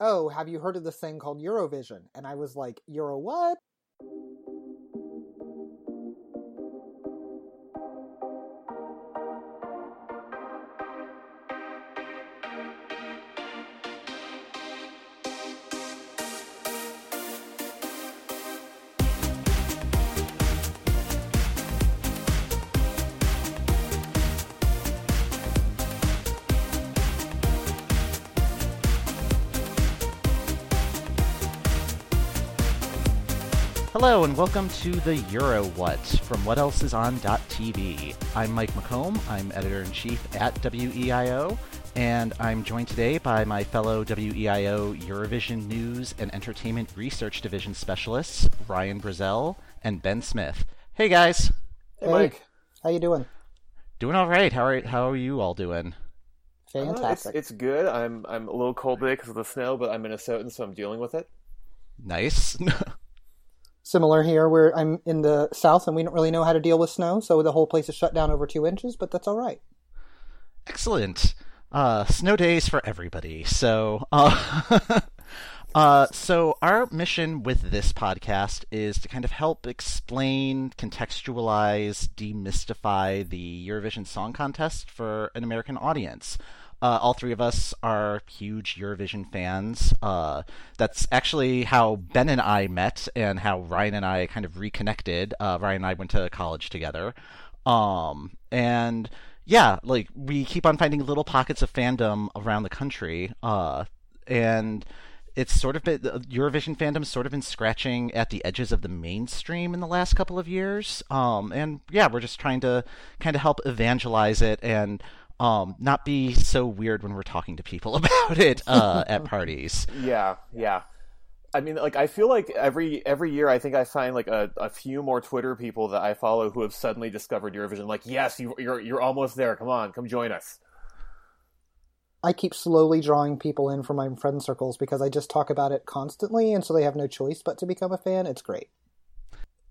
"Oh, have you heard of this thing called Eurovision?" And I was like, "Euro what?" Hello and welcome to the Euro What from What Else Is On.tv. I'm Mike McComb. I'm editor in chief at WEIO, and I'm joined today by my fellow WEIO Eurovision News and Entertainment Research Division specialists, Ryan Brazel and Ben Smith. Hey guys. Hey, Mike. How you doing? Doing all right. How are how are you all doing? Fantastic. Uh, it's, it's good. I'm I'm a little cold today because of the snow, but I'm Minnesotan, so I'm dealing with it. Nice. Similar here, where I'm in the south and we don't really know how to deal with snow, so the whole place is shut down over two inches. But that's all right. Excellent. Uh, snow days for everybody. So, uh, uh, so our mission with this podcast is to kind of help explain, contextualize, demystify the Eurovision Song Contest for an American audience. Uh, all three of us are huge Eurovision fans. Uh, that's actually how Ben and I met, and how Ryan and I kind of reconnected. Uh, Ryan and I went to college together, um, and yeah, like we keep on finding little pockets of fandom around the country, uh, and it's sort of been Eurovision fandom's sort of been scratching at the edges of the mainstream in the last couple of years. Um, and yeah, we're just trying to kind of help evangelize it and um, not be so weird when we're talking to people about it uh, at parties. Yeah, yeah. I mean, like I feel like every every year, I think I find like a, a few more Twitter people that I follow who have suddenly discovered Eurovision. Like, yes, you, you're you're almost there. Come on, come join us. I keep slowly drawing people in from my friend circles because I just talk about it constantly, and so they have no choice but to become a fan. It's great.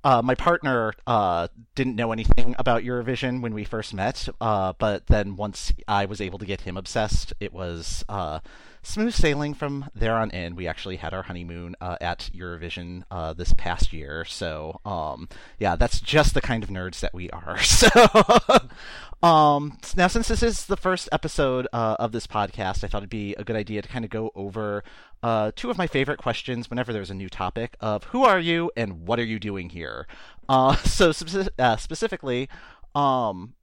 Uh, my partner uh, didn't know anything about Eurovision when we first met, uh, but then once I was able to get him obsessed, it was uh, smooth sailing from there on in. We actually had our honeymoon uh, at Eurovision uh, this past year, so um, yeah, that's just the kind of nerds that we are. So. Um, now, since this is the first episode uh, of this podcast, I thought it'd be a good idea to kind of go over uh, two of my favorite questions whenever there's a new topic of who are you and what are you doing here. Uh, so spe- uh, specifically, um,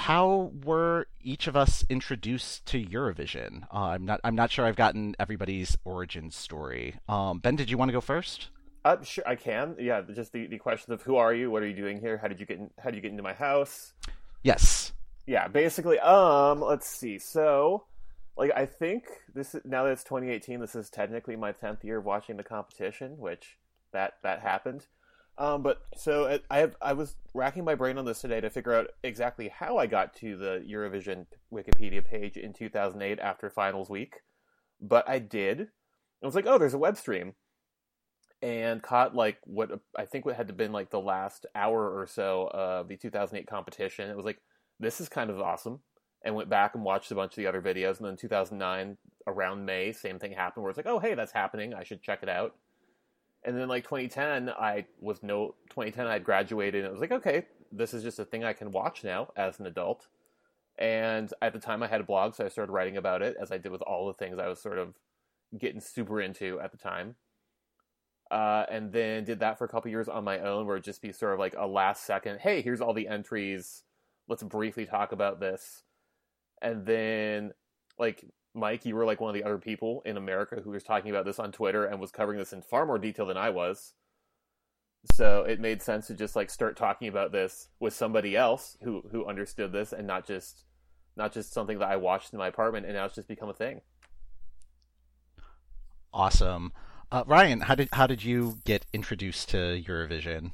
how were each of us introduced to Eurovision? Uh, I'm not. I'm not sure. I've gotten everybody's origin story. Um, ben, did you want to go first? Uh, sure, I can. Yeah, just the, the question of who are you? What are you doing here? How did you get in, How did you get into my house? Yes yeah, basically, um, let's see. So, like, I think this is, now that it's 2018, this is technically my 10th year of watching the competition, which that that happened. Um, but so I have I was racking my brain on this today to figure out exactly how I got to the Eurovision Wikipedia page in 2008 after finals week, but I did. I was like, oh, there's a web stream, and caught like what I think what had to been like the last hour or so of the 2008 competition. It was like this is kind of awesome. And went back and watched a bunch of the other videos. And then 2009, around May, same thing happened where it's like, oh, hey, that's happening. I should check it out. And then like 2010, I was no 2010. I had graduated, and it was like, okay, this is just a thing I can watch now as an adult. And at the time, I had a blog, so I started writing about it, as I did with all the things I was sort of getting super into at the time. Uh, and then did that for a couple years on my own, where it'd just be sort of like a last second, hey, here's all the entries let's briefly talk about this. And then, like, Mike, you were like one of the other people in America who was talking about this on Twitter and was covering this in far more detail than I was. So it made sense to just like start talking about this with somebody else who who understood this and not just not just something that I watched in my apartment and now it's just become a thing. Awesome. Uh, Ryan, how did how did you get introduced to Eurovision?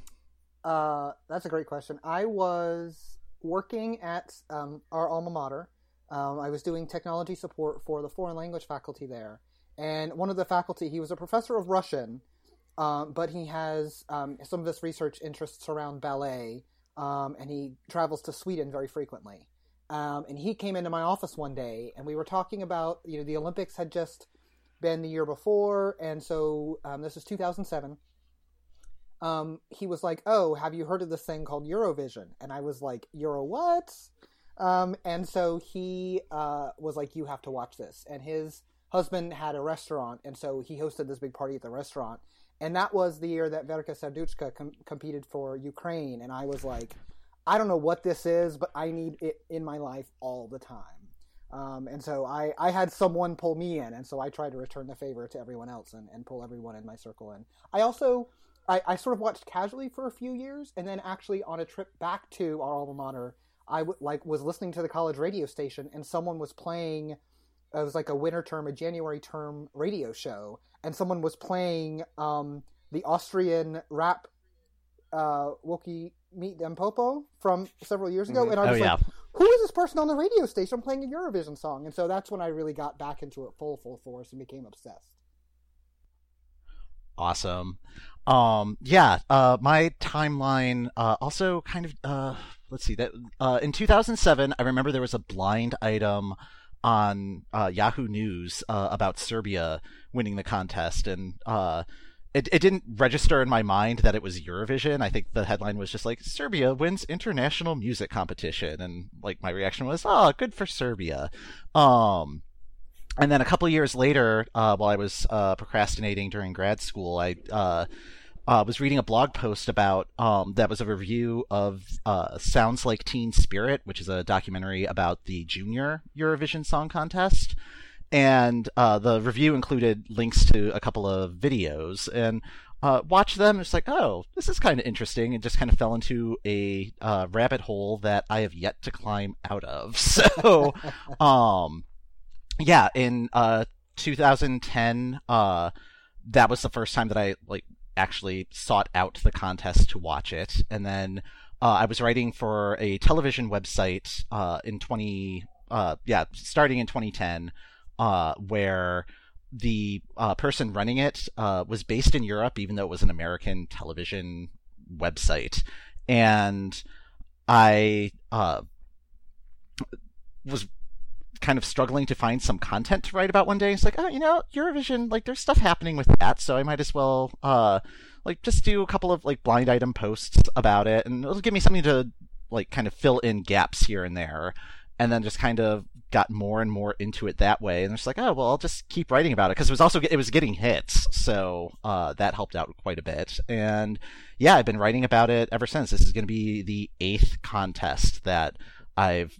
Uh, that's a great question. I was working at um, our alma mater. Um, I was doing technology support for the foreign language faculty there. And one of the faculty, he was a professor of Russian, um, but he has um, some of his research interests around ballet, um, and he travels to Sweden very frequently. Um, and he came into my office one day, and we were talking about, you know, the Olympics had just been the year before, and so um, this is 2007. Um, he was like, "Oh, have you heard of this thing called Eurovision?" And I was like, "Euro what?" Um, and so he uh, was like, "You have to watch this." And his husband had a restaurant, and so he hosted this big party at the restaurant. And that was the year that Verka Serduchka com- competed for Ukraine. And I was like, I don't know what this is, but I need it in my life all the time. Um, and so I, I had someone pull me in, and so I tried to return the favor to everyone else and, and pull everyone in my circle in. I also I, I sort of watched casually for a few years, and then actually on a trip back to our alma mater, I w- like was listening to the college radio station, and someone was playing. It was like a winter term, a January term radio show, and someone was playing um, the Austrian rap uh, Woki mit deim Popo from several years ago, Mhm. and I was Oh, like, "Who is this person on the radio station playing a Eurovision song?" And so that's when I really got back into it full full force and became obsessed. Awesome. Um, yeah, uh, my timeline uh, also kind of uh, let's see that uh, in 2007, I remember there was a blind item on uh, Yahoo News uh, about Serbia winning the contest, and uh, it it didn't register in my mind that it was Eurovision. I think the headline was just like Serbia wins international music competition, and like my reaction was, oh, good for Serbia. Um, and then a couple years later, uh, while I was uh, procrastinating during grad school, I uh, was reading a blog post about um, that was a review of uh, "Sounds Like Teen Spirit," which is a documentary about the Junior Eurovision Song Contest, and uh, the review included links to a couple of videos and. Uh, watch them. It's like, oh, this is kind of interesting, and just kind of fell into a uh, rabbit hole that I have yet to climb out of. So, um, yeah, in uh 2010, uh that was the first time that I like actually sought out the contest to watch it, and then uh, I was writing for a television website uh in 20 uh yeah starting in 2010 uh where the uh, person running it uh, was based in Europe, even though it was an American television website, and I was kind of struggling to find some content to write about one day. It's like, oh, you know, Eurovision, like there's stuff happening with that, so I might as well uh like just do a couple of like blind item posts about it and it'll give me something to like kind of fill in gaps here and there. And then just kind of got more and more into it that way, and it's like, oh well, I'll just keep writing about it because it was also it was getting hits, so uh, that helped out quite a bit. And yeah, I've been writing about it ever since. This is going to be the eighth contest that I've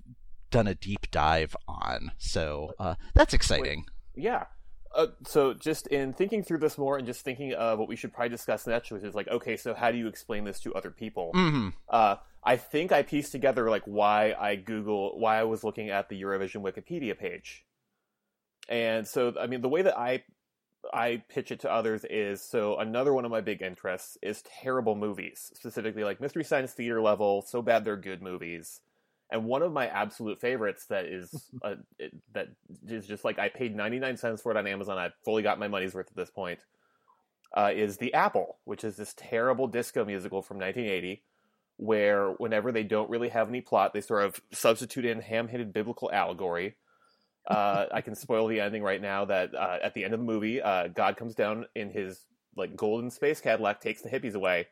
done a deep dive on. So uh, that's exciting. Yeah. Uh, so just in thinking through this more and just thinking of what we should probably discuss next, which is like, okay, so how do you explain this to other people? hmm Uh, I think I pieced together like why I Google why I was looking at the Eurovision Wikipedia page, and so I mean the way that I I pitch it to others is so another one of my big interests is terrible movies, specifically like Mystery Science Theater level, so bad they're good movies. And one of my absolute favorites that is uh, that is just like I paid ninety nine cents for it on Amazon. I've fully got my money's worth at this point. Uh, is the Apple, which is this terrible disco musical from 1980, where whenever they don't really have any plot, they sort of substitute in ham-handed biblical allegory. Uh, I can spoil the ending right now. That uh, at the end of the movie, uh, God comes down in his like golden space Cadillac, takes the hippies away.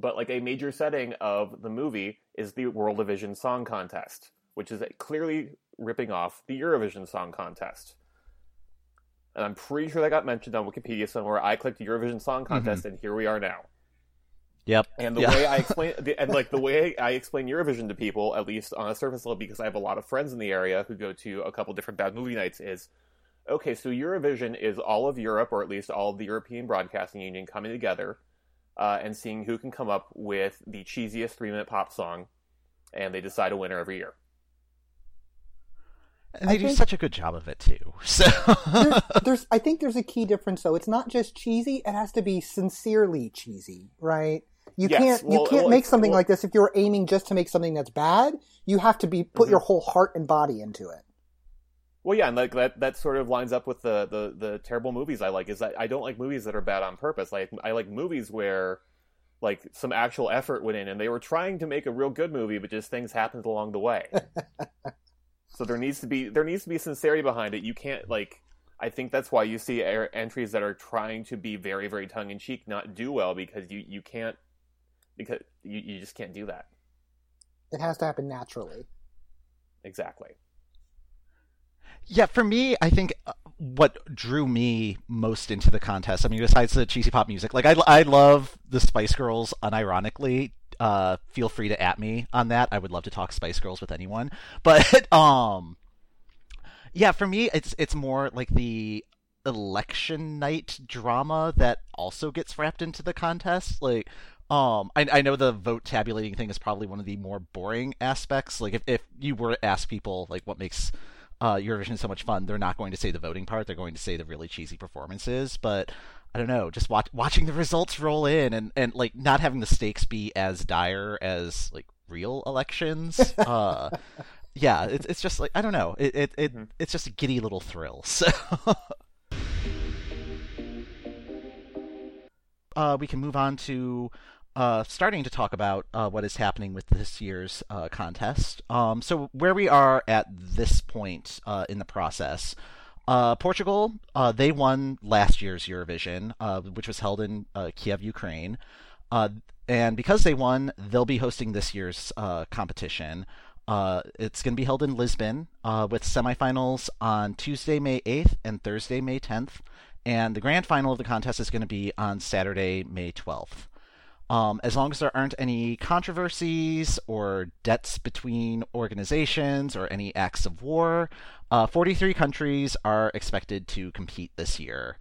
But like a major setting of the movie is the World Vision Song Contest, which is clearly ripping off the Eurovision Song Contest. And I'm pretty sure that got mentioned on Wikipedia somewhere. I clicked Eurovision Song mm-hmm. Contest, and here we are now. Yep. And the Yeah. way I explain, the- and like the way I explain Eurovision to people, at least on a surface level, because I have a lot of friends in the area who go to a couple different bad movie nights, is okay. So Eurovision is all of Europe, or at least all of the European Broadcasting Union, coming together uh, and seeing who can come up with the cheesiest three-minute pop song, and they decide a winner every year. And they I do think- such a good job of it too. So there's, there's I think there's a key difference though. It's not just cheesy; it has to be sincerely cheesy, right? You Yes, can't well, you can't well, make something well- like this if you're aiming just to make something that's bad. You have to be put Mhm. your whole heart and body into it. Well, yeah, and like that that sort of lines up with the, the the terrible movies I like. Is that I don't like movies that are bad on purpose. Like I like movies where like some actual effort went in, and they were trying to make a real good movie, but just things happened along the way. so there needs to be there needs to be sincerity behind it. You can't like I think that's why you see entries that are trying to be very, very tongue in cheek not do well because you, you can't because you, you just can't do that. It has to happen naturally. Exactly. Yeah, for me, I think uh, what drew me most into the contest, I mean, besides the cheesy pop music, like I, I love the Spice Girls unironically. Uh, feel free to at me on that. I would love to talk Spice Girls with anyone. But um, yeah, for me, it's it's more like the election night drama that also gets wrapped into the contest. Like, um, I, I know the vote tabulating thing is probably one of the more boring aspects. Like, if if you were to ask people like what makes uh, Eurovision is so much fun, they're not going to say the voting part. They're going to say the really cheesy performances. But I don't know, just watch, watching the results roll in and, and like not having the stakes be as dire as like real elections. Uh, yeah, it's it's just like I don't know. It it, it mm-hmm. it's just a giddy little thrill. So. uh, we can move on to uh, starting to talk about uh, what is happening with this year's uh, contest. Um, so where we are at this point uh, in the process, uh, Portugal uh, they won last year's Eurovision, which was held in Kiev, Ukraine, and because they won, they'll be hosting this year's competition. it's going to be held in Lisbon with semifinals on Tuesday, May 8th and Thursday, May 10th. And the grand final of the contest is going to be on Saturday, May 12th. Um, as long as there aren't any controversies or debts between organizations or any acts of war, uh, 43 countries are expected to compete this year.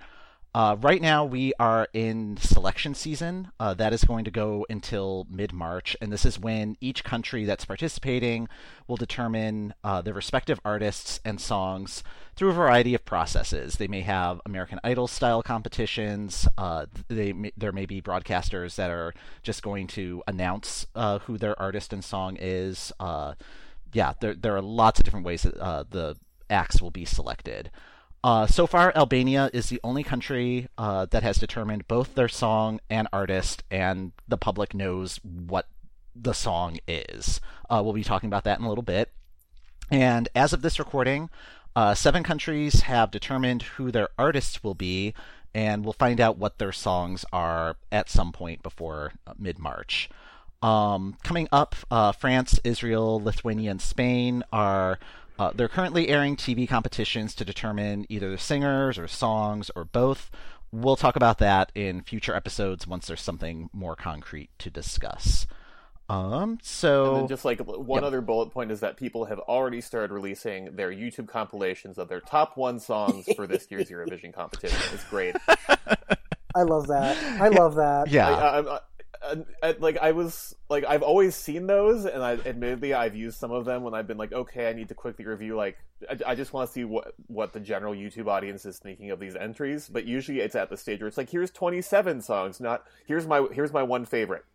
Uh, right now, we are in selection season. Uh, that is going to go until mid March, and this is when each country that's participating will determine uh, their respective artists and songs through a variety of processes. They may have American Idol style competitions. Uh, they may, there may be broadcasters that are just going to announce uh, who their artist and song is. Uh, yeah, there there are lots of different ways that the acts will be selected. Uh, so far, Albania is the only country uh, that has determined both their song and artist, and the public knows what the song is. Uh, we'll be talking about that in a little bit. And as of this recording, uh, seven countries have determined who their artists will be, and we'll find out what their songs are at some point before uh, mid March. Um, coming up, uh, France, Israel, Lithuania, and Spain are uh, they're currently airing TV competitions to determine either the singers or songs or both. We'll talk about that in future episodes once there's something more concrete to discuss. Um, so just like one yep. other bullet point is that people have already started releasing their YouTube compilations of their top one songs for this year's Eurovision competition. It's great. I love that. I love that. Yeah. I, I, uh, like I was like I've always seen those, and I admittedly I've used some of them when I've been like, okay, I need to quickly review. Like I, I just want to see what what the general YouTube audience is thinking of these entries. But usually it's at the stage where it's like, here's 27 songs, not here's my here's my one favorite.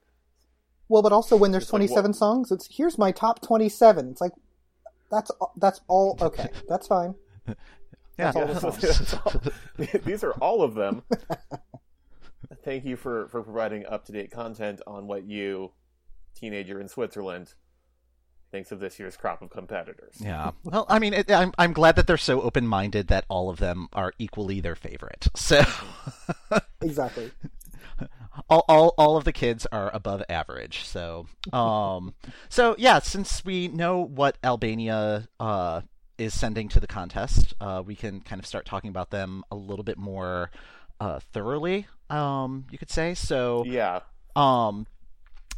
Well, but also when there's 27 like, songs, it's here's my top 27. It's like that's that's all okay. That's fine. Yeah, that's all the that's these are all of them thank you for, for providing up to date content on what you, teenager in Switzerland, thinks of this year's crop of competitors. Yeah. Well, I mean, it, I'm I'm glad that they're so open minded that all of them are equally their favorite. So exactly. All, all, all of the kids are above average. So, um, so yeah, since we know what Albania uh, is sending to the contest, uh, we can kind of start talking about them a little bit more uh, thoroughly um, you could say. So yeah. Um,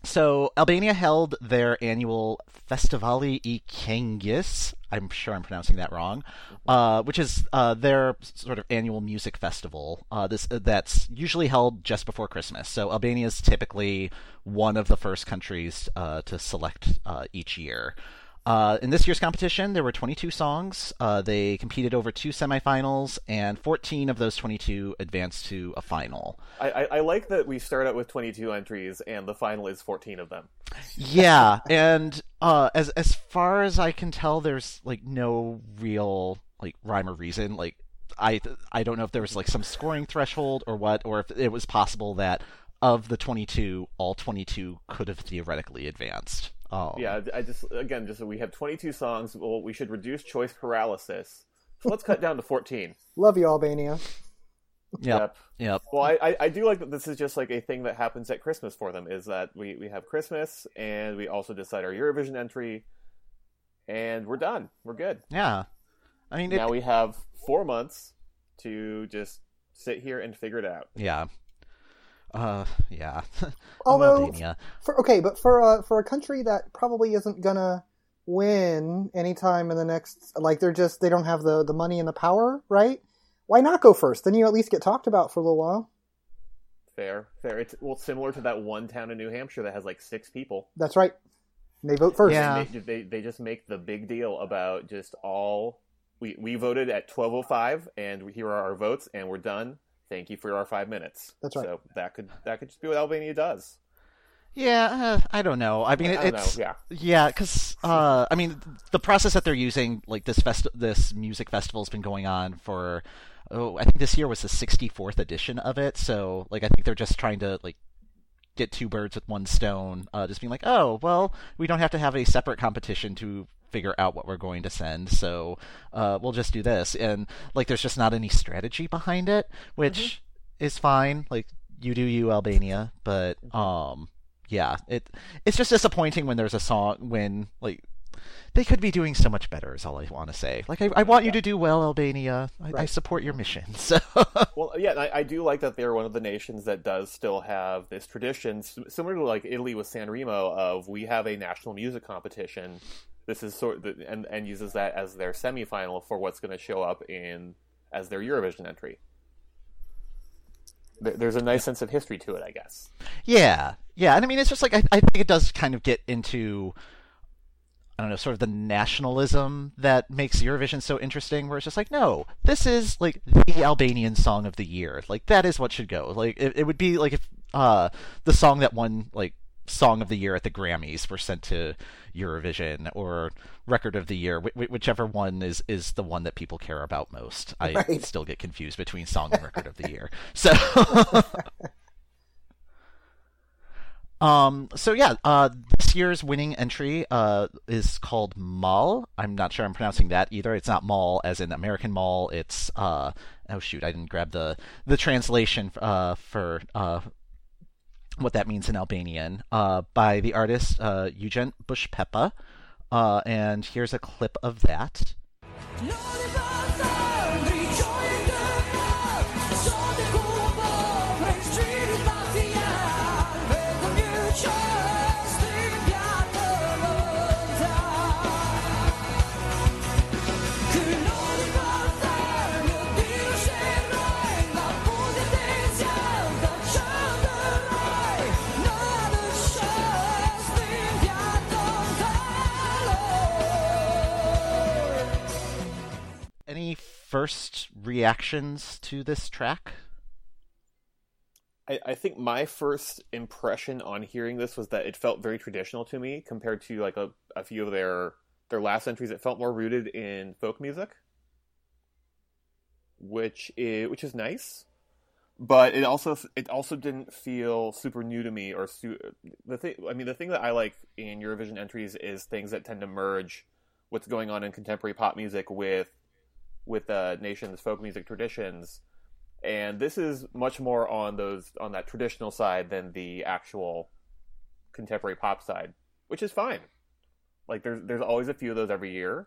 so Albania held their annual Festivali i Këngës. I'm sure I'm pronouncing that wrong, uh, which is uh, their sort of annual music festival. Uh, this uh, that's usually held just before Christmas. So Albania is typically one of the first countries uh, to select uh, each year. Uh, in this year's competition, there were 22 songs. Uh, they competed over two semifinals, and 14 of those 22 advanced to a final. I, I, I, like that we start out with 22 entries, and the final is 14 of them. Yeah, and uh, as as far as I can tell, there's like no real like rhyme or reason. Like I I don't know if there was like some scoring threshold or what, or if it was possible that of the 22, all 22 could have theoretically advanced. Oh. Yeah, I just again just we have 22 songs. Well, we should reduce choice paralysis So let's cut down to 14. Love you, Albania. Yep. Yep. Well, I, I, I do like that this is just like a thing that happens at Christmas for them. Is that we, we have Christmas and we also decide our Eurovision entry, and we're done. We're good. Yeah. I mean, it, now we have four months to just sit here and figure it out. yeah. Uh, yeah. Although, Albania. for, okay, but for a for a country that probably isn't gonna win anytime in the next, like they're just they don't have the the money and the power, right? Why not go first? Then you at least get talked about for a little while. Fair, fair. It's well similar to that one town in New Hampshire that has like six people. That's right. They vote first. Yeah. They, they they just make the big deal about just all we we voted at twelve oh five and here are our votes and we're done. Thank you for our five minutes. That's right. So that could that could just be what Albania does. Yeah, uh, I don't know. I mean, it, I it's know. Yeah. yeah, because uh, I mean, the process that they're using, like this fest, this music festival has been going on for, oh, I think this year was the sixty fourth edition of it. So, like, I think they're just trying to like get two birds with one stone. Uh, just being like, oh, well, we don't have to have a separate competition to figure out what we're going to send, so uh, we'll just do this. And like, there's just not any strategy behind it, which is fine. Like, you do you, Albania, but um yeah, it it's just disappointing when there's a song when like they could be doing so much better. Is all I want to say. Like I, I want you to do well, Albania. I, I support your mission. So Well, yeah, I, I do like that they're one of the nations that does still have this tradition, similar to like Italy with San Remo, of we have a national music competition. This is sort of, and and uses that as their semifinal for what's going to show up in as their Eurovision entry. There's a nice sense of history to it, I guess. yeah, yeah, and I mean it's just like I, I think it does kind of get into. I don't know, sort of the nationalism that makes Eurovision so interesting, where it's just like, no, this is like the Albanian song of the year. Like that is what should go. Like it, it would be like if uh the song that won like song of the year at the Grammys were sent to Eurovision or record of the year, wh- wh- whichever one is is the one that people care about most. I Right. still get confused between song and record of the year. So Um. So yeah. Uh. This year's winning entry. Uh. Is called Mall. I'm not sure I'm pronouncing that either. It's not Mall as in American Mall. It's uh. Oh shoot! I didn't grab the the translation. Uh. For uh. What that means in Albanian. Uh. By the artist uh. Eugen Bushpepa. Uh. And here's a clip of that. Any first reactions to this track? I, I think my first impression on hearing this was that it felt very traditional to me compared to like a, a few of their their last entries. It felt more rooted in folk music, which is which is nice. But it also it also didn't feel super new to me or su- the thing. I mean, the thing that I like in Eurovision entries is things that tend to merge what's going on in contemporary pop music with with the nation's folk music traditions and this is much more on those on that traditional side than the actual contemporary pop side, which is fine. Like there's there's always a few of those every year,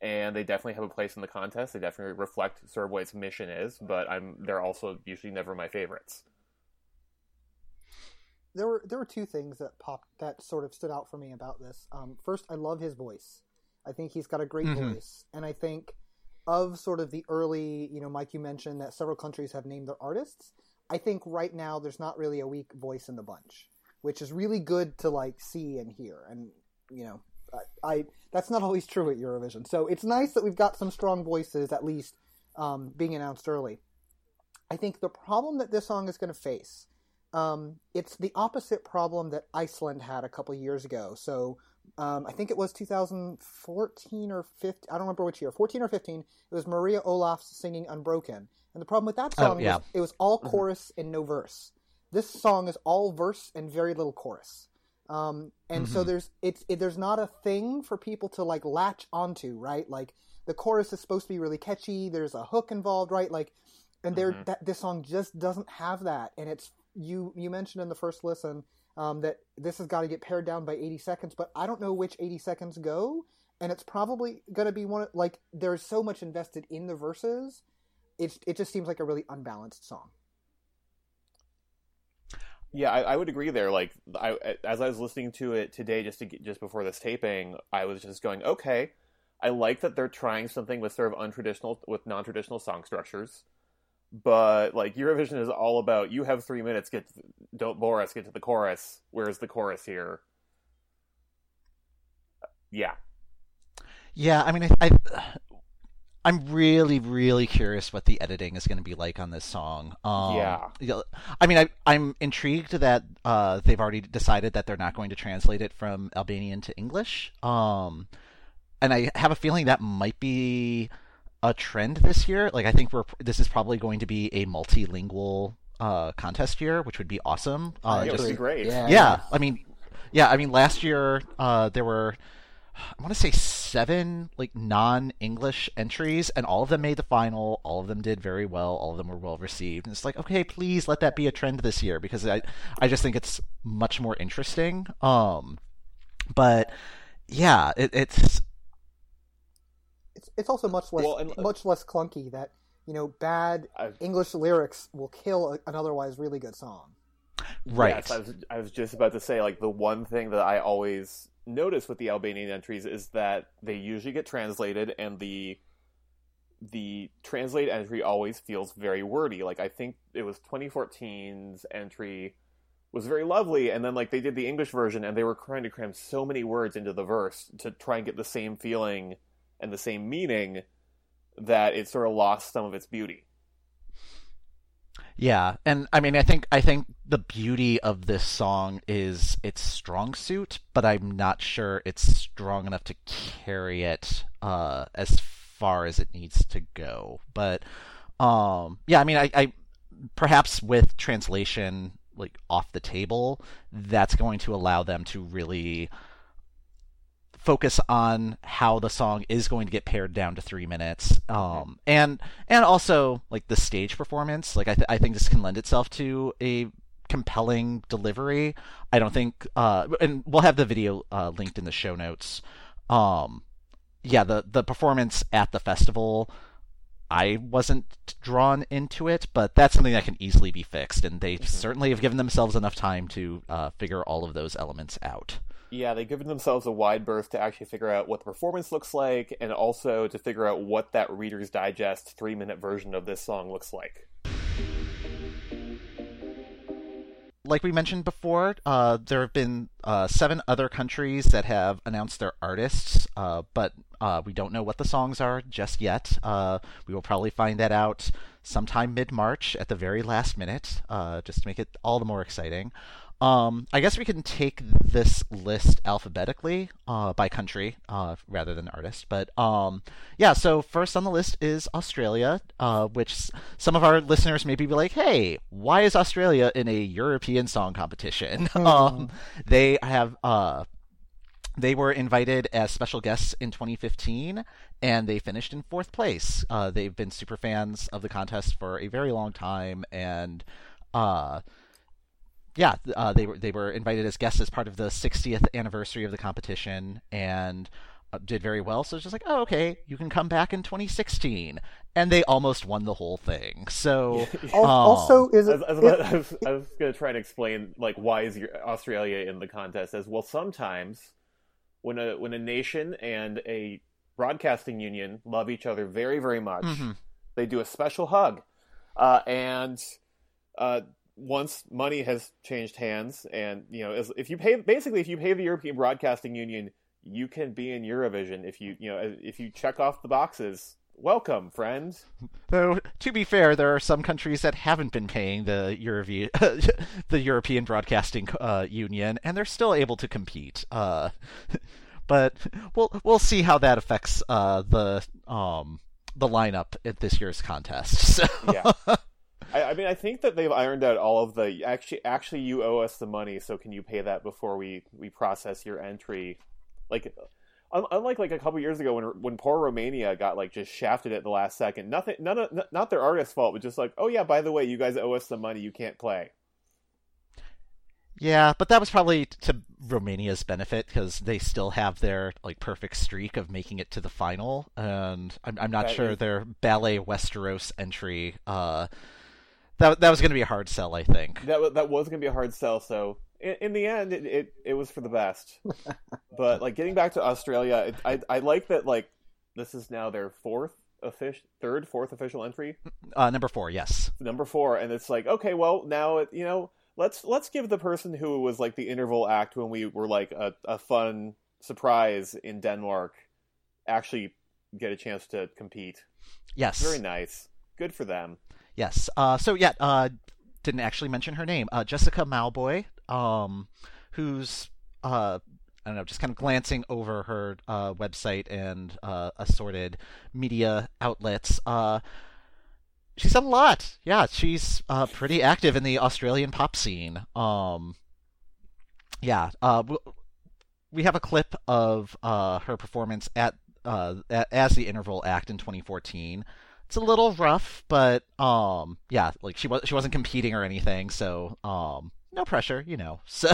and they definitely have a place in the contest. They definitely reflect sort of what its mission is, but I'm they're also usually never my favorites. there were there were two things that popped that sort of stood out for me about this. Um, first, I love his voice. I think he's got a great Mhm. voice, and I think of sort of the early, you know, Mike, you mentioned that several countries have named their artists. I think right now there's not really a weak voice in the bunch, which is really good to like see and hear. And you know, I, I that's not always true at Eurovision, so it's nice that we've got some strong voices at least um, being announced early. I think the problem that this song is going to face um, it's the opposite problem that Iceland had a couple years ago. So um, I think it was 2014 or 15. I don't remember which year. 14 or 15. It was Maria Olafs singing "Unbroken," and the problem with that Oh, song yeah. was it was all chorus and no verse. This song is all verse and very little chorus. Um, and so Mhm. there's it's it, there's not a thing for people to like latch onto, right? Like the chorus is supposed to be really catchy. There's a hook involved, right? Like, and there Mhm. that this song just doesn't have that. And it's you you mentioned in the first listen um, that this has got to get pared down by 80 seconds, but I don't know which 80 seconds go. And it's probably going to be one of, like there's so much invested in the verses. It's it just seems like a really unbalanced song. Yeah, I, I would agree there. Like, I as I was listening to it today, just to just before this taping, I was just going, okay, I like that they're trying something with sort of untraditional, with non-traditional song structures. But like Eurovision is all about you have three minutes, get don't bore us, get to the chorus. Where's the chorus here? Yeah, Yeah, I mean, I, I I'm really, really curious what the editing is going to be like on this song. Um, Yeah. yeah, I mean, I, I'm intrigued that uh, they've already decided that they're not going to translate it from Albanian to English. Um, and I have a feeling that might be a trend this year. Like, I think we're this is probably going to be a multilingual uh, contest year, which would be awesome. Uh, Yeah, it would be great. Yeah. yeah, I mean, yeah, I mean, last year uh, there were, I want to say seven like non-English entries, and all of them made the final. All of them did very well. All of them were well received. And it's like, okay, please let that be a trend this year because I, I just think it's much more interesting. Um, but yeah, it, it's It's it's also much less Well, and- uh, much less clunky that you know bad I- English lyrics will kill a, an otherwise really good song. right. Yes, I was, I was just about to say, like, the one thing that I always notice with the Albanian entries is that they usually get translated, and the the translate entry always feels very wordy. Like, I think it was 2014's entry was very lovely, and then, like, they did the English version, and they were trying to cram so many words into the verse to try and get the same feeling and the same meaning that it sort of lost some of its beauty. Yeah, and I mean, I think I think the beauty of this song is its strong suit, but I'm not sure it's strong enough to carry it uh, as far as it needs to go. But um, yeah, I mean, I, I perhaps with translation like off the table, that's going to allow them to really focus on how the song is going to get pared down to three minutes. Um and and also like the stage performance. Like i, th- I think this can lend itself to a compelling delivery. I don't think uh and we'll have the video uh, linked in the show notes. Um yeah the the performance at the festival I wasn't drawn into it, but that's something that can easily be fixed, and they certainly have given themselves enough time to uh, figure all of those elements out. Yeah, they've given themselves a wide berth to actually figure out what the performance looks like, and also to figure out what that Reader's Digest three minute version of this song looks like. like we mentioned before, uh, there have been uh, seven other countries that have announced their artists, uh, but uh, we don't know what the songs are just yet. Uh, we will probably find that out sometime mid March at the very last minute, uh, just to make it all the more exciting. Um, I guess we can take this list alphabetically uh, by country uh, rather than artist. But um, yeah, so first on the list is Australia, uh, which some of our listeners may be like, hey, why is Australia in a European song competition? um, they have. Uh, they were invited as special guests in 2015, and they finished in fourth place. Uh, they've been super fans of the contest for a very long time, and uh, yeah, uh, they were they were invited as guests as part of the 60th anniversary of the competition, and uh, did very well. So it's just like, oh, okay, you can come back in 2016, and they almost won the whole thing. So Al- um, Also, is it? was, I was, about- I was, I was going to try and explain like why is your- Australia in the contest as well. Sometimes when a when a nation and a broadcasting union love each other very very much, Mhm. they do a special hug, uh, and uh, once money has changed hands, and you know as, if you pay basically if you pay the European Broadcasting Union, you can be in Eurovision if you you know if you check off the boxes. Welcome, friend. Though to be fair, there are some countries that haven't been paying the Eurovi- the European Broadcasting uh, Union, and they're still able to compete. Uh, but we'll we'll see how that affects uh, the um, the lineup at this year's contest. So, Yeah. I, I mean, I think that they've ironed out all of the actually. Actually, you owe us the money, so can you pay that before we we process your entry? Like, unlike like a couple years ago when when poor Romania got like just shafted at the last second. Nothing, none of, not their artist's fault, but just like, oh yeah, by the way, you guys owe us the money. You can't play. Yeah, but that was probably to Romania's benefit because they still have their like perfect streak of making it to the final, and I'm, I'm not That sure is- their Ballet Westeros entry. Uh, that that was going to be a hard sell, I think. That that was gonna be a hard sell. So in, in the end, it, it it was for the best. but like getting back to Australia, it, I I like that like this is now their fourth official, third, fourth official entry. Uh, number four, yes. number four, and it's like, okay, well, now it, you know, let's let's give the person who was like the interval act when we were like a, a fun surprise in Denmark actually get a chance to compete. Yes. Very nice. Good for them. Yes. Uh, so yeah, uh, didn't actually mention her name. Uh, Jessica Mauboy, um, who's uh, I don't know, just kind of glancing over her uh, website and uh, assorted media outlets. She's done a lot. Yeah, she's pretty active in the Australian pop scene. Um, yeah. We have a clip of her performance at as the interval act in 2014 it's a little rough, but um, yeah, like she was she wasn't competing or anything, so um, no pressure, you know. So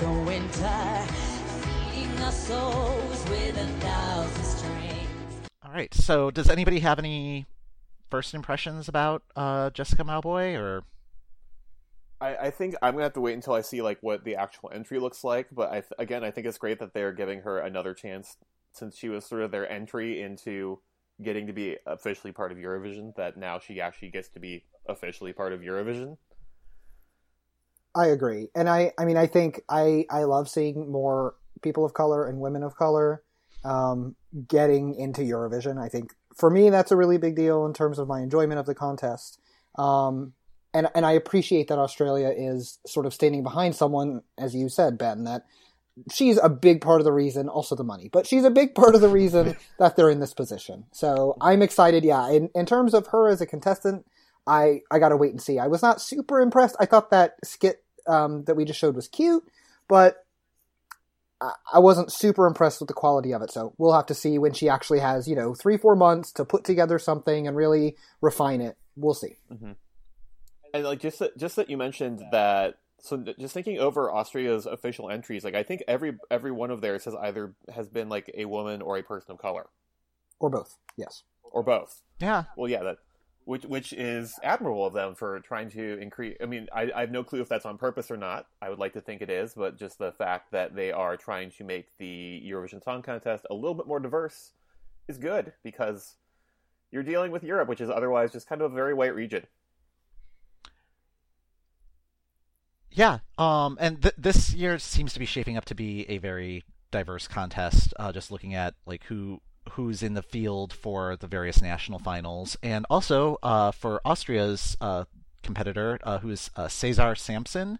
the winter, feeding our souls with a thousand strings. all right, so does anybody have any first impressions about uh, Jessica Mauboy or I, I think I'm gonna have to wait until I see like what the actual entry looks like. But I th- again, I think it's great that they're giving her another chance since she was sort of their entry into getting to be officially part of Eurovision. That now she actually gets to be officially part of Eurovision. I agree, and I I mean I think I I love seeing more people of color and women of color um, getting into Eurovision. I think for me that's a really big deal in terms of my enjoyment of the contest. Um, and and I appreciate that Australia is sort of standing behind someone, as you said, Ben, that she's a big part of the reason, also the money, but she's a big part of the reason that they're in this position. So I'm excited. Yeah, in in terms of her as a contestant, I I gotta wait and see. I was not super impressed. I thought that skit um, that we just showed was cute, but I, I wasn't super impressed with the quality of it. So we'll have to see when she actually has you know three four months to put together something and really refine it. We'll see. And like just that, just that you mentioned that. So just thinking over Austria's official entries, like I think every every one of theirs has either has been like a woman or a person of color Or both. Yes. or both. yeah? Well, yeah, that which which is admirable of them for trying to increase. I mean, I, I have no clue if that's on purpose or not. I would like to think it is, but just the fact that they are trying to make the Eurovision Song Contest a little bit more diverse is good because you're dealing with Europe, which is otherwise just kind of a very white region. Yeah, um, and th- this year seems to be shaping up to be a very diverse contest. Uh, just looking at like who who's in the field for the various national finals, and also uh, for Austria's uh, competitor, uh, who's uh, Cesar Sampson.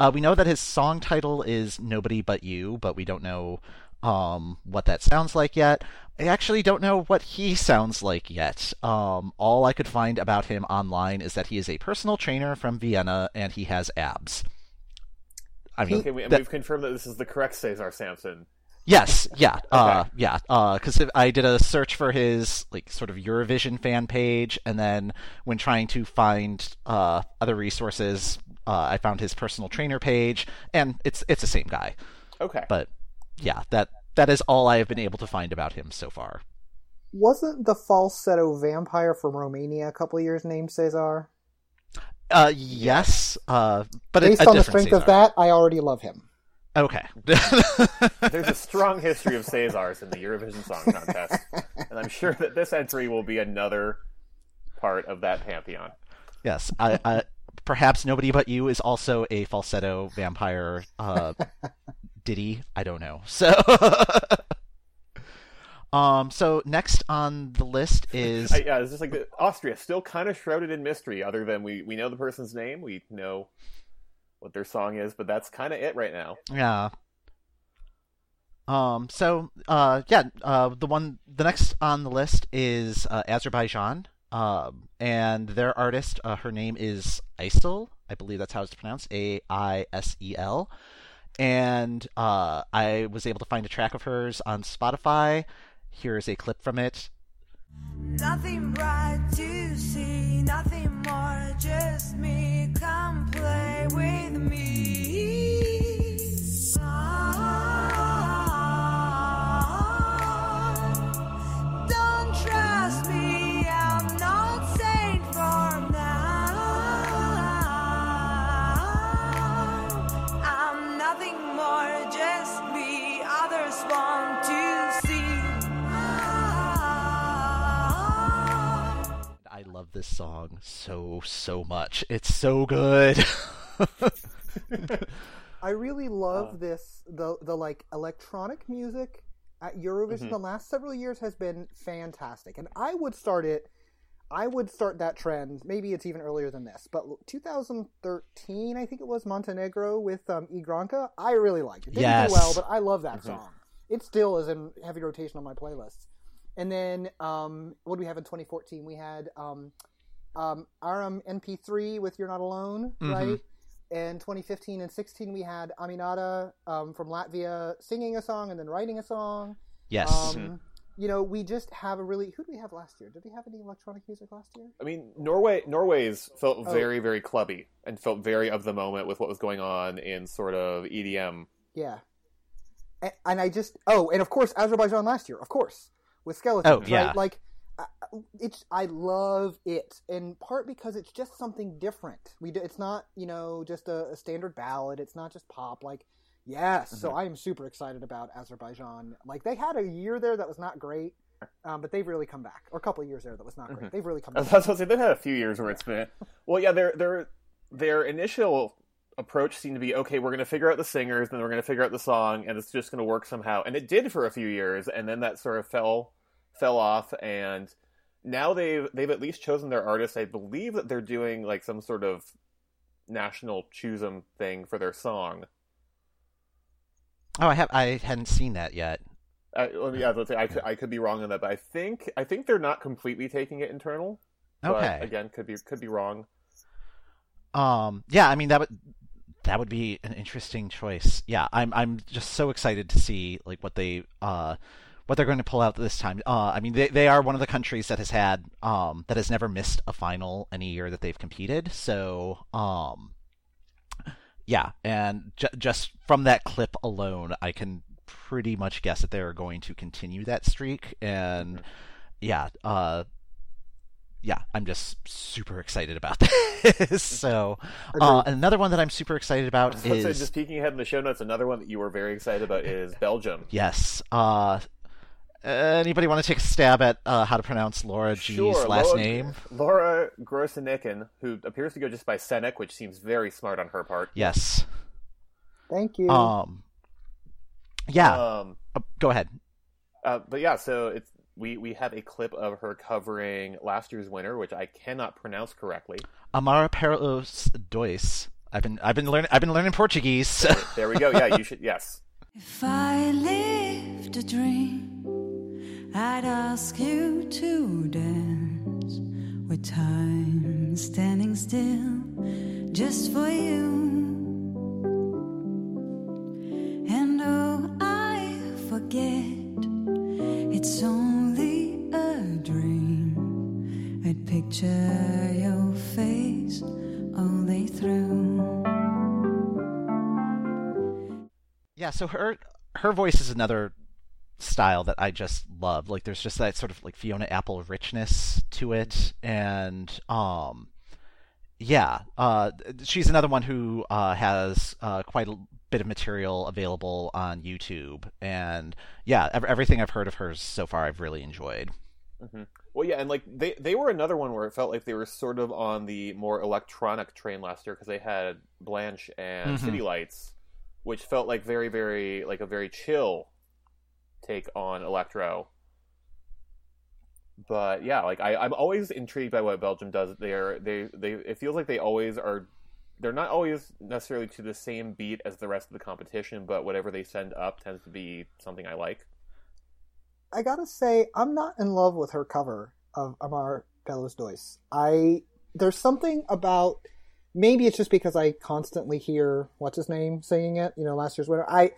Uh, we know that his song title is "Nobody But You," but we don't know um, what that sounds like yet. I actually don't know what he sounds like yet. Um, all I could find about him online is that he is a personal trainer from Vienna and he has abs. I mean, Okay, we, and that- we've confirmed that this is the correct Cesar Sampson. Yes, yeah, uh, yeah, because I did a search for his like sort of Eurovision fan page, and then when trying to find uh, other resources, uh, I found his personal trainer page, and it's it's the same guy. Okay, But yeah, that that is all I have been able to find about him so far. Wasn't the falsetto vampire from Romania a couple years named Cesar? Uh, yes, uh, but Based a on the different strength of that, I already love him. Okay. there's a strong history of Cesars in the Eurovision Song Contest, and I'm sure that this entry will be another part of that pantheon. yes, I, I perhaps nobody but you is also a falsetto vampire uh, ditty. I don't know. So, Um, so next on the list is I, yeah, it's just like the, Austria, still kind of shrouded in mystery. Other than we we know the person's name, we know what their song is, but that's kind of it right now. Yeah. Um. So, uh, yeah. Uh, the one, the next on the list is uh, Azerbaijan. Um, and their artist, uh, her name is Aisel. I believe that's how it's pronounced. A I S E L. And uh, I was able to find a track of hers on Spotify. Here is a clip from it. Nothing bright to see, nothing more, just me. I love this song so so much. It's so good. I really love this the the like electronic music at Eurovision the last several years has been fantastic. And I would start it I would start that trend. Maybe it's even earlier than this, but 2013, I think it was Montenegro with um, Igranka. I really liked it. Didn't Yes. do well, but I love that song. It still is in heavy rotation on my playlists. And then um, what do we have in 2014? We had um, um, Aram Mp3 with "You're Not Alone," Mhm. right? In 2015 and 16, we had Aminata um, from Latvia singing a song and then writing a song. yes. Um, You know, we just have a really. Who did we have last year? Did we have any electronic music last year? I mean, Norway Norway's felt Oh. very very clubby and felt very of the moment with what was going on in sort of EDM. Yeah. And, and I just. Oh, and of course, Azerbaijan last year, of course, with Skeletons. Oh, yeah. Right? Like, it's. I love it, in part because it's just something different. We do, It's not, you know, just a, a standard ballad. It's not just pop. Like, yes. So Mm-hmm. I am super excited about Azerbaijan. Like, they had a year there that was not great. Um, but they've really come back, or a couple of years there that was not great. They've really come back. I was about to say they've had a few years where it's been. Well, yeah, their their their initial approach seemed to be okay. We're going to figure out the singers, then we're going to figure out the song, and it's just going to work somehow. And it did for a few years, and then that sort of fell fell off. And now they've they've at least chosen their artists. I believe that they're doing like some sort of national choose 'em thing for their song. Oh, I have I hadn't seen that yet. Uh, well, yeah, let's say I could, I could be wrong on that, but I think I think they're not completely taking it internal. Okay. again, could be could be wrong. Um, yeah, I mean that would that would be an interesting choice. Yeah, I'm I'm just so excited to see like what they uh what they're going to pull out this time. Uh, I mean they they are one of the countries that has had um that has never missed a final any year that they've competed. So um yeah, and ju- just from that clip alone, I can pretty much guess that they're going to continue that streak. And yeah, uh, yeah, I'm just super excited about this. so, uh, another one that I'm super excited about is just peeking ahead in the show notes, another one that you were very excited about is Belgium. yes. Uh, anybody want to take a stab at uh, how to pronounce Laura G's Sure, last Laura, name? Laura Groeseneken, who appears to go just by Sennek, which seems very smart on her part. Yes. Thank you. Um. Yeah. Um, Uh, go ahead. uh, but yeah, so it's we we have a clip of her covering last year's winner, which I cannot pronounce correctly. Amara Peros Dois. I've been I've been learning I've been learning Portuguese. There we go. Yeah, you should. Yes. If I lived a dream, I'd ask you to dance with time standing still just for you. And oh, I forget it's only a dream. I'd picture your face all day through. Yeah, so her her voice is another style that I just love. Like there's just that sort of like Fiona Apple richness to it and um yeah, uh she's another one who uh has uh quite a bit of material available on YouTube and yeah, ev- everything I've heard of hers so far I've really enjoyed. Well, yeah, and like they they were another one where it felt like they were sort of on the more electronic train last year because they had Blanche and Mhm. City Lights, which felt like very very like a very chill take on electro. but yeah, like I, I'm always intrigued by what Belgium does. They're they they it feels like they always are. They're not always necessarily to the same beat as the rest of the competition, but whatever they send up tends to be something I like. I gotta say, I'm not in love with her cover of Amar Pelos Dois. I there's something about maybe it's just because I constantly hear what's his name singing it. You know, last year's winner. I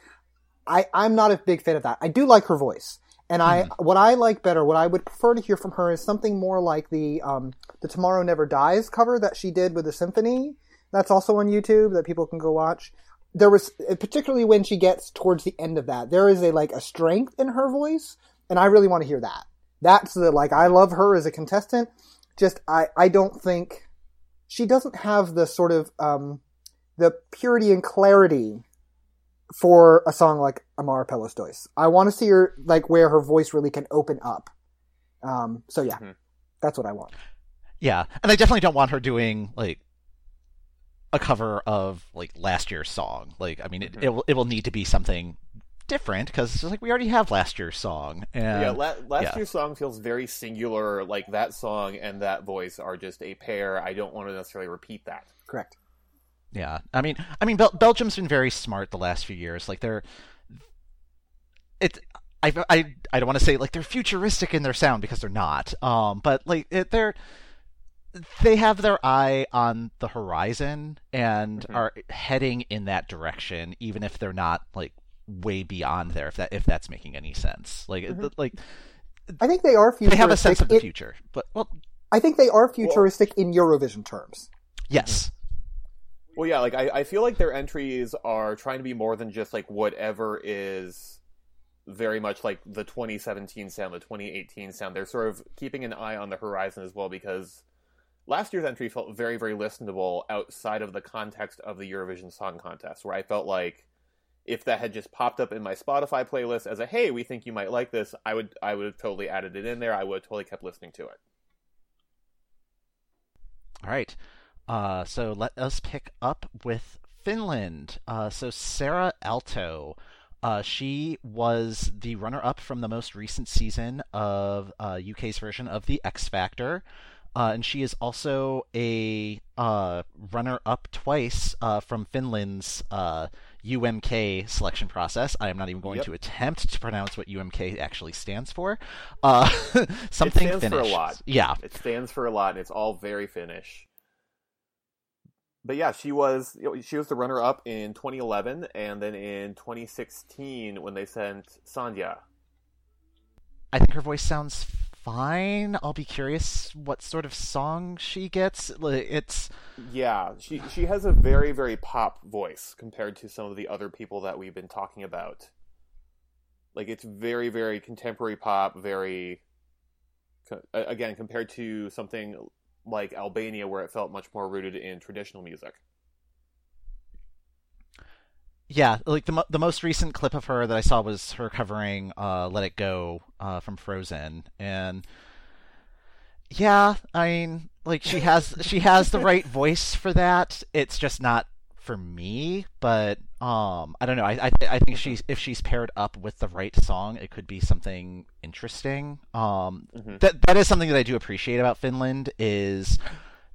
I I'm not a big fan of that. I do like her voice, and I what I like better, what I would prefer to hear from her is something more like the um the Tomorrow Never Dies cover that she did with the symphony. That's also on YouTube that people can go watch. There was particularly when she gets towards the end of that, there is a like a strength in her voice, and I really want to hear that. That's the like I love her as a contestant. Just I I don't think she doesn't have the sort of um the purity and clarity for a song like Amar Pelos Dois. I want to see her like where her voice really can open up. Um, so yeah, Mhm. that's what I want. Yeah, and I definitely don't want her doing like a cover of like last year's song. Like, I mean, it, Mhm. it will it will need to be something different because it's like we already have last year's song. And yeah, la- last yeah. year's song feels very singular. Like that song and that voice are just a pair. I don't want to necessarily repeat that. Correct. Yeah, I mean, I mean, Bel- Belgium's been very smart the last few years. Like they're, it, I, I, I don't want to say like they're futuristic in their sound because they're not. Um, but like it, they're, they have their eye on the horizon and Mhm. are heading in that direction, even if they're not like way beyond there. If that, if that's making any sense, like, it- like I think they are futuristic. they have a sense of the in- future. But well, I think they are futuristic in Eurovision terms. yes, Well, yeah, like I, I feel like their entries are trying to be more than just like whatever is very much like the 2017 sound, the 2018 sound. They're sort of keeping an eye on the horizon as well because last year's entry felt very, very listenable outside of the context of the Eurovision Song Contest, where I felt like if that had just popped up in my Spotify playlist as a hey, we think you might like this, I would I would have totally added it in there. I would have totally kept listening to it. All right. Uh, so let us pick up with Finland. Uh, so Saara Aalto, uh, she was the runner-up from the most recent season of uh, UK's version of the X Factor. Uh, and she is also a uh, runner-up twice uh, from Finland's uh, UMK selection process. I am not even going Yep. to attempt to pronounce what UMK actually stands for. Uh, something stands for a lot. Yeah, It stands for a lot, and it's all very Finnish. But yeah, she was she was the runner up in 2011, and then in 2016 when they sent Sandhja. I think her voice sounds fine. I'll be curious what sort of song she gets. It's Yeah, she she has a very very pop voice compared to some of the other people that we've been talking about. Like it's very very contemporary pop, very again compared to something like Albania where it felt much more rooted in traditional music. yeah, like the the most recent clip of her that I saw was her covering uh, "Let It Go" uh, from Frozen, and yeah, I mean, like she has she has the right voice for that. It's just not for me, but um, I don't know. I I, I think she's if she's paired up with the right song, it could be something interesting. Um, Mhm. that that is something that I do appreciate about Finland is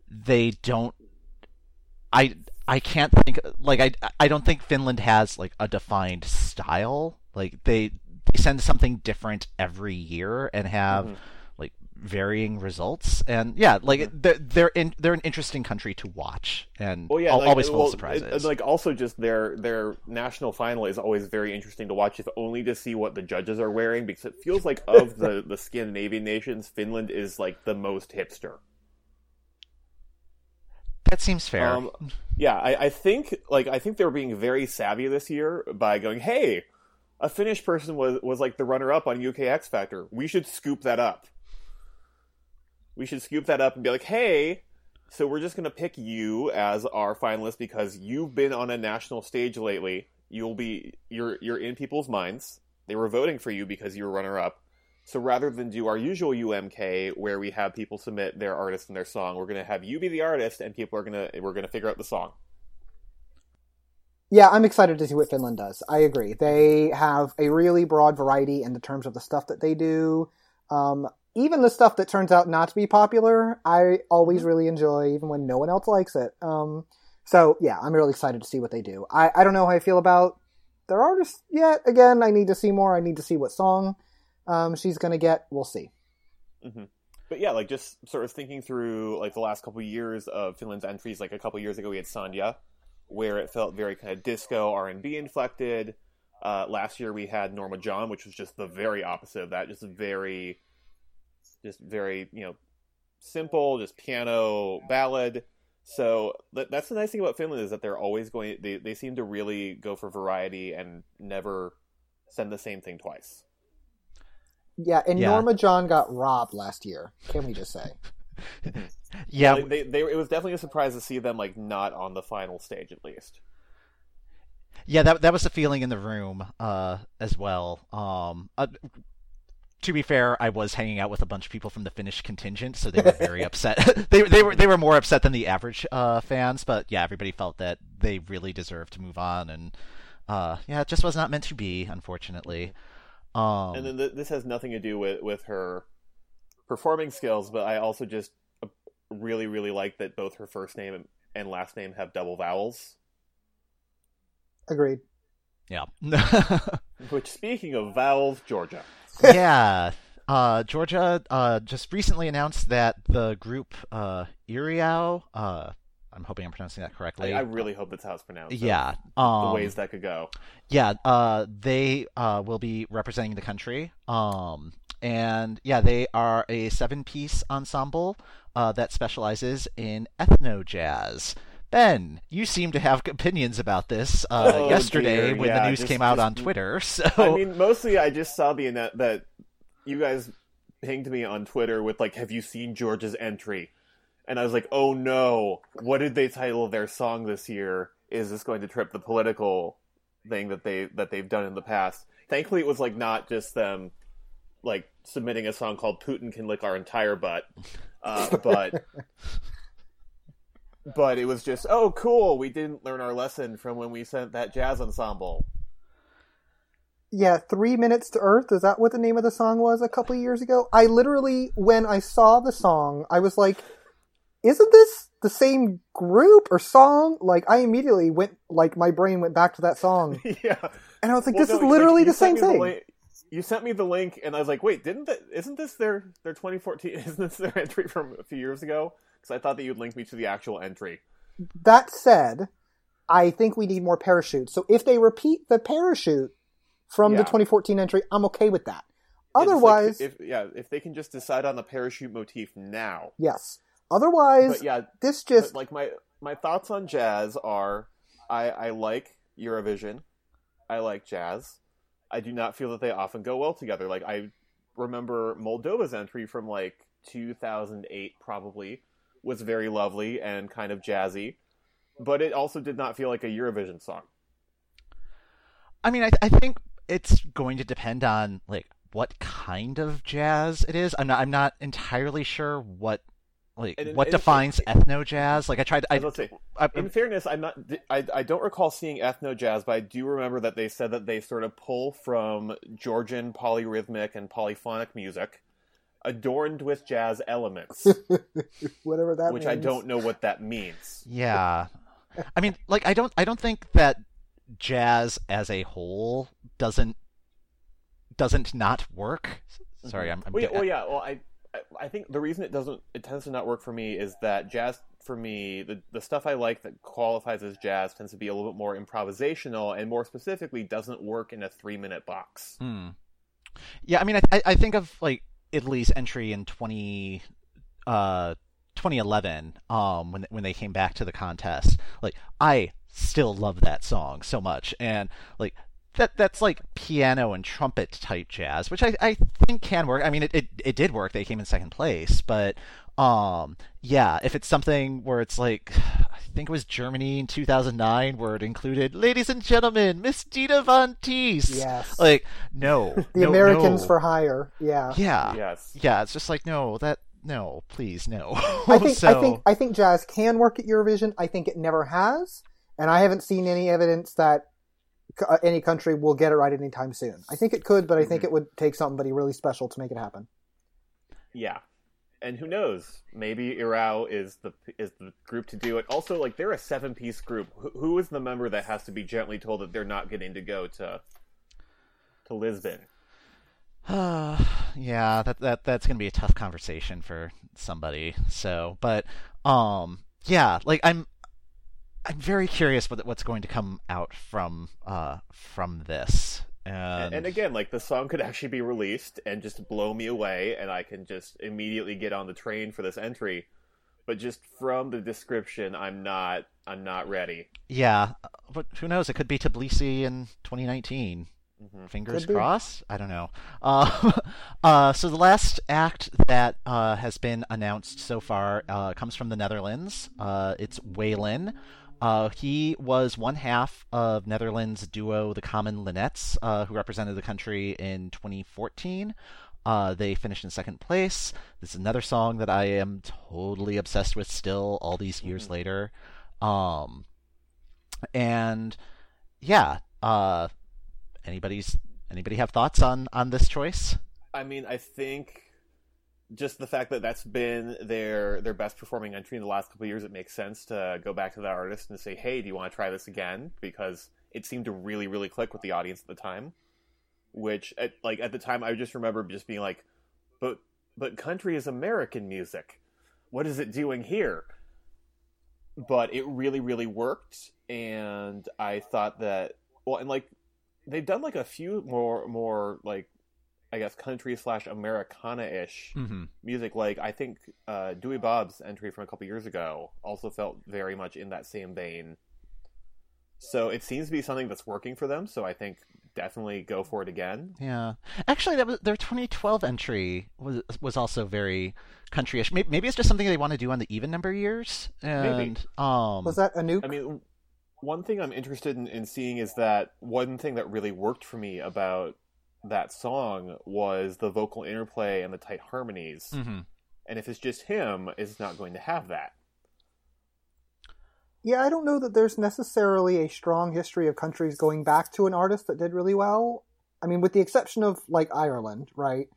they don't. I I can't think like I I don't think Finland has like a defined style. Like they they send something different every year and have Mhm. Varying results. And yeah, like they're they're in, they're an interesting country to watch and Well, yeah, al- like, always full well, of surprises. and, and, like also just their their national final is always very interesting to watch, if only to see what the judges are wearing, because it feels like of the the Scandinavian nations, Finland is like the most hipster. that seems fair. Um, yeah, I, I think like I think they were being very savvy this year by going, hey, a Finnish person was was like the runner up on UK X Factor. We should scoop that up. We should scoop that up and be like, hey, so we're just gonna pick you as our finalist because you've been on a national stage lately. You'll be you're you're in people's minds. They were voting for you because you were runner up. So rather than do our usual UMK where we have people submit their artist and their song, we're gonna have you be the artist and people are gonna we're gonna figure out the song. Yeah, I'm excited to see what Finland does. I agree. They have a really broad variety in the terms of the stuff that they do. Um, even the stuff that turns out not to be popular, I always really enjoy, even when no one else likes it. Um, so yeah, I'm really excited to see what they do. I, I don't know how I feel about their artist yet. Again, I need to see more. I need to see what song um, she's gonna get. We'll see. But yeah, like just sort of thinking through like the last couple years of Finland's entries. Like a couple years ago, we had Sandhja, where it felt very kind of disco R and B inflected. Uh, last year we had Norma John, which was just the very opposite of that. Just very, just very you know, simple, just piano ballad. So that, that's the nice thing about Finland is that they're always going. They they seem to really go for variety and never send the same thing twice. Yeah, and Yeah. Norma John got robbed last year. Can we just say? Yeah, Like, they, they it was definitely a surprise to see them like not on the final stage at least. Yeah, that that was the feeling in the room uh, as well. Um, uh, to be fair, I was hanging out with a bunch of people from the Finnish contingent, so they were very upset. they they were they were more upset than the average uh, fans, but yeah, everybody felt that they really deserved to move on, and uh, yeah, it just was not meant to be, unfortunately. Um, and then th- this has nothing to do with with her performing skills, but I also just uh, really really like that both her first name and- and last name have double vowels. Agreed. yeah, Which, speaking of vowels, Georgia. yeah. Uh, Georgia uh, just recently announced that the group uh, Iriao, uh, I'm hoping I'm pronouncing that correctly. I really hope that's how it's pronounced. yeah, the um, ways that could go. yeah, uh, they uh, will be representing the country. Um, and yeah, they are a seven-piece ensemble uh, that specializes in ethno jazz. Ben, you seem to have opinions about this uh, Oh, yesterday dear, when yeah, the news just- came out just- on Twitter. So I mean, mostly I just saw the net that you guys pinged me on Twitter with like, "Have you seen George's entry?" And I was like, "Oh no! What did they title their song this year? Is this going to trip the political thing that they that they've done in the past?" Thankfully, it was like not just them like submitting a song called "Putin Can Lick Our Entire Butt," uh, but. But it was just, oh, cool. We didn't learn our lesson from when we sent that jazz ensemble. Yeah, Three Minutes to Earth. Is that what the name of the song was a couple of years ago? I literally, when I saw the song, I was like, isn't this the same group or song? Like, I immediately went, like, my brain went back to that song. yeah. And I was like, Well, this no, is literally you the same me thing. link- you sent me the link, and I was like, "Wait, didn't that? Isn't this their their 2014? Isn't this their entry from a few years ago?" Because I thought that you'd link me to the actual entry. That said, I think we need more parachutes. So if they repeat the parachute from the 2014 entry, I'm okay with that. Yeah, just like, Otherwise, if yeah, if they can just decide on the parachute motif now, yes. Otherwise, but yeah, this just like my my thoughts on jazz are, I I like Eurovision, I like jazz. I do not feel that they often go well together. Like I remember Moldova's entry from like 2008 probably was very lovely and kind of jazzy, but it also did not feel like a Eurovision song. I mean, I, I think it's going to depend on like what kind of jazz it is. I'm not. I'm not entirely sure what like And- what and- defines ethno jazz. Like I tried. I, about say, I, In fairness, I'm not. I, I don't recall seeing ethno jazz, but I do remember that they said that they sort of pull from Georgian polyrhythmic and polyphonic music, adorned with jazz elements, whatever that which I don't know what that means. yeah. I mean, like I don't. I don't think that jazz as a whole doesn't doesn't not work. Sorry, I'm. I'm Well, yeah, well, yeah. Well, I, I, I think the reason it doesn't, it tends to not work for me is that jazz, for me, the the stuff I like that qualifies as jazz tends to be a little bit more improvisational, and more specifically, doesn't work in a three minute box. Hmm. Yeah, I mean, I, I I think of like Italy's entry in twenty, uh, 2011, um, when when they came back to the contest. Like, I still love that song so much, and like that that's like piano and trumpet type jazz, which I I think can work. I mean, it it, it did work. They came in second place, but um, yeah, if it's something where it's like. I think it was Germany in 2009 where it included, ladies and gentlemen, Miss Dita Von Teese. Yes. Like, no. the no, Americans no. for hire. Yeah. Yeah. Yes. Yeah, it's just like, no, that, no, please, no. I think so, I think I think jazz can work at Eurovision. I think it never has, and I haven't seen any evidence that uh, any country will get it right anytime soon. I think it could, but I think Mm-hmm. it would take somebody really special to make it happen. Yeah, and who knows? Maybe Iriao is the is the group to do it. Also, like they're a seven piece group. Who, is the member that has to be gently told that they're not getting to go to to Lisbon? yeah, that that that's gonna be a tough conversation for somebody. So, but um, yeah, like I'm I'm very curious what what's going to come out from uh from this. And, And again, like the song could actually be released and just blow me away, and I can just immediately get on the train for this entry. But just from the description, I'm not I'm not ready. yeah, but who knows? It could be Tbilisi in 2019. Fingers Could be. crossed. I don't know. Uh, uh, so the last act that uh, has been announced so far uh, comes from the Netherlands. Uh, it's Waylon. Uh, he was one half of Netherlands duo the Common Linnets, uh, who represented the country in 2014. Uh, they finished in second place. This is another song that I am totally obsessed with still, all these years later. Um, and yeah, uh, anybody's anybody have thoughts on on this choice? I mean, I think just the fact that that's been their their best performing entry in the last couple of years, it makes sense to go back to that artist and say, "Hey, do you want to try this again?" Because it seemed to really, really click with the audience at the time. Which, at, like at the time, I just remember just being like, "But, but country is American music. What is it doing here?" But it really, really worked, and I thought that well, and like they've done like a few more more like I guess country slash Americana ish Mm-hmm. music. Like I think uh, Douwe Bob's entry from a couple years ago also felt very much in that same vein. So it seems to be something that's working for them. So I think definitely go for it again. Yeah, actually, that was their 2012 entry was was also very countryish. Maybe, maybe it's just something they want to do on the even number years. And um, Was that a new? I mean, one thing I'm interested in, in seeing is that one thing that really worked for me about that song was the vocal interplay and the tight harmonies. mhm. And if it's just him, it's not going to have that. Yeah, I don't know that there's necessarily a strong history of countries going back to an artist that did really well. I mean, with the exception of like Ireland, right?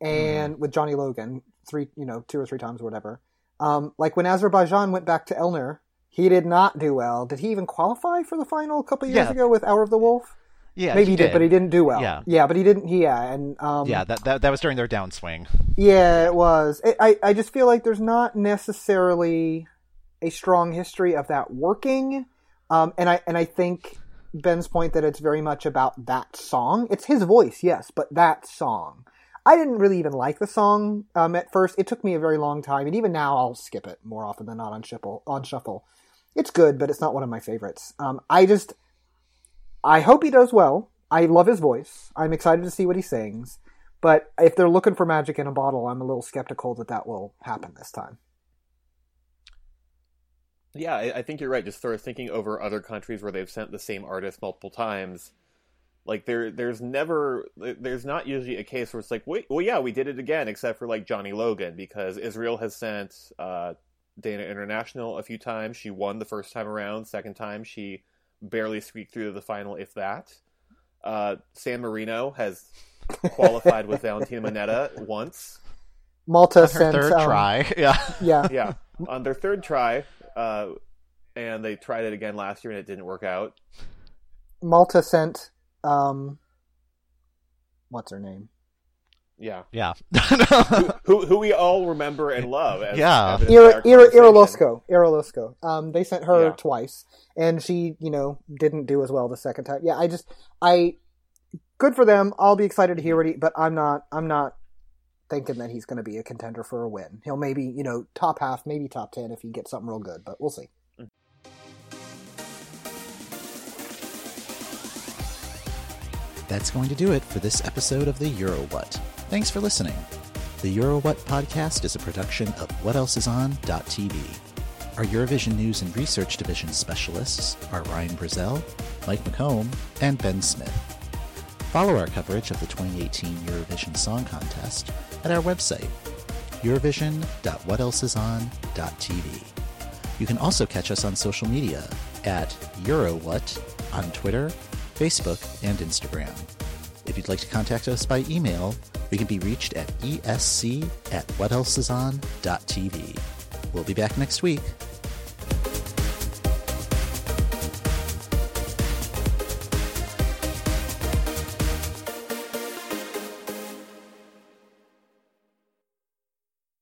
And with Johnny Logan, three, you know, two or three times or whatever. Um, like when Azerbaijan went back to Elnur, he did not do well. Did he even qualify for the final a couple years Yeah. ago with Hour of the Wolf? Yeah, Maybe he did, but he didn't do well. Yeah. yeah, but he didn't. Yeah, and um, Yeah, that, that that was during their downswing. Yeah, it was. I, I, I just feel like there's not necessarily a strong history of that working. Um, and I and I think Ben's point that it's very much about that song. It's his voice, yes, but that song. I didn't really even like the song um, at first. It took me a very long time, and even now I'll skip it more often than not on shuffle. On shuffle, it's good, but it's not one of my favorites. Um, I just, I hope he does well. I love his voice. I'm excited to see what he sings. But if they're looking for magic in a bottle, I'm a little skeptical that that will happen this time. Yeah, I, think you're right. Just sort of thinking over other countries where they've sent the same artist multiple times. Like there, there's never, there's not usually a case where it's like, wait, well, yeah, we did it again, except for like Johnny Logan, because Israel has sent uh, Dana International a few times. She won the first time around. Second time, she barely squeaked through to the final, if that. Uh, San Marino has qualified with Valentina Monetta once. Malta Her sent third um, try. Yeah. Yeah, yeah, on their third try, uh, and they tried it again last year and it didn't work out. Malta sent. Um, what's her name? Yeah, Yeah. who who we all remember and love. As, Yeah. as an Ira, entire Ira, conversation. Ira Losco. Irolosco. Um, they sent her Yeah. twice, and she, you know, didn't do as well the second time. Yeah, I just, I, good for them. I'll be excited to hear what he, but I'm not, I'm not thinking that he's going to be a contender for a win. He'll maybe, you know, top half, maybe top ten if he gets something real good, but we'll see. That's going to do it for this episode of the Euro What. Thanks for listening. The Euro What podcast is a production of WhatElseIsOn.tv. Our Eurovision News and Research Division specialists are Ryan Brazel, Mike McComb, and Ben Smith. Follow our coverage of the 2018 Eurovision Song Contest at our website, eurovision.whatelseison.tv. You can also catch us on social media at EuroWhat on Twitter, Facebook, and Instagram. If you'd like to contact us by email, We can be reached at esc at whatelseison.tv. We'll be back next week.